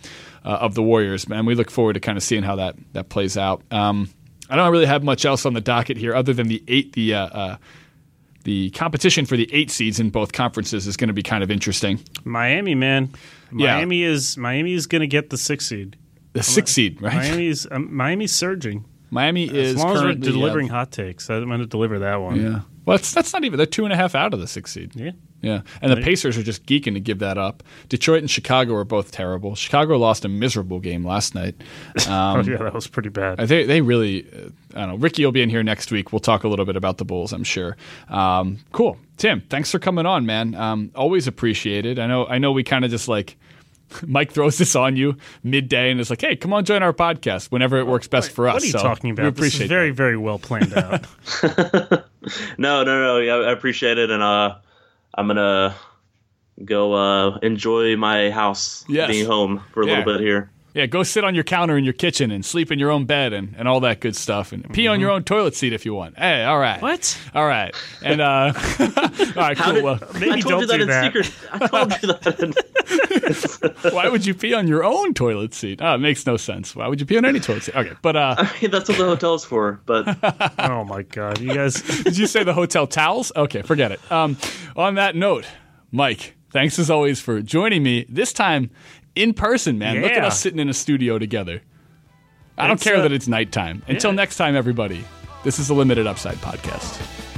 uh, of the Warriors, and we look forward to kind of seeing how that that plays out. Um, I don't really have much else on the docket here, other than the eight the. Uh, uh, the competition for the eight seeds in both conferences is going to be kind of interesting. Miami, man. Yeah. Miami is Miami is going to get the six seed. The six seed, right? Miami's um, Miami's surging. Miami is As long as we're uh, delivering hot takes, I'm going to deliver that one. Yeah. Well, it's, that's not even. They're two and a half out of the six seed. Yeah. Yeah. And the Pacers are just geeking to give that up. Detroit and Chicago are both terrible. Chicago lost a miserable game last night. oh yeah, that was pretty bad. They, they really, uh, I don't know. Ricky will be in here next week. We'll talk a little bit about the Bulls, I'm sure. Um, cool. Tim, thanks for coming on, man. Um, always appreciated. I know, I know we kind of just like, Mike throws this on you midday and is like, hey, come on, join our podcast whenever it works best for us. what are you So talking We about? This appreciate is very, very well planned out. No, no, no. Yeah, I appreciate it, and uh, I'm gonna go uh, enjoy my house, Yes. being home for a Yeah. little bit here. Yeah, go sit on your counter in your kitchen and sleep in your own bed and, and all that good stuff and pee on your own toilet seat if you want. Hey, all right. What? All right. And uh all right, How cool. did- Well, Maybe I told don't you that do in that. secret. I told you that. In, why would you pee on your own toilet seat? Oh, it makes no sense. Why would you pee on any toilet seat? Okay, but uh that's what the hotel's for. But oh my god, you guys! did you say the hotel towels? Okay, forget it. Um on that note, Mike, thanks as always for joining me. This time in person, man. Look at us sitting in a studio together. I don't care uh, that it's nighttime. Until yeah. next time, everybody. This is the Limited Upside Podcast.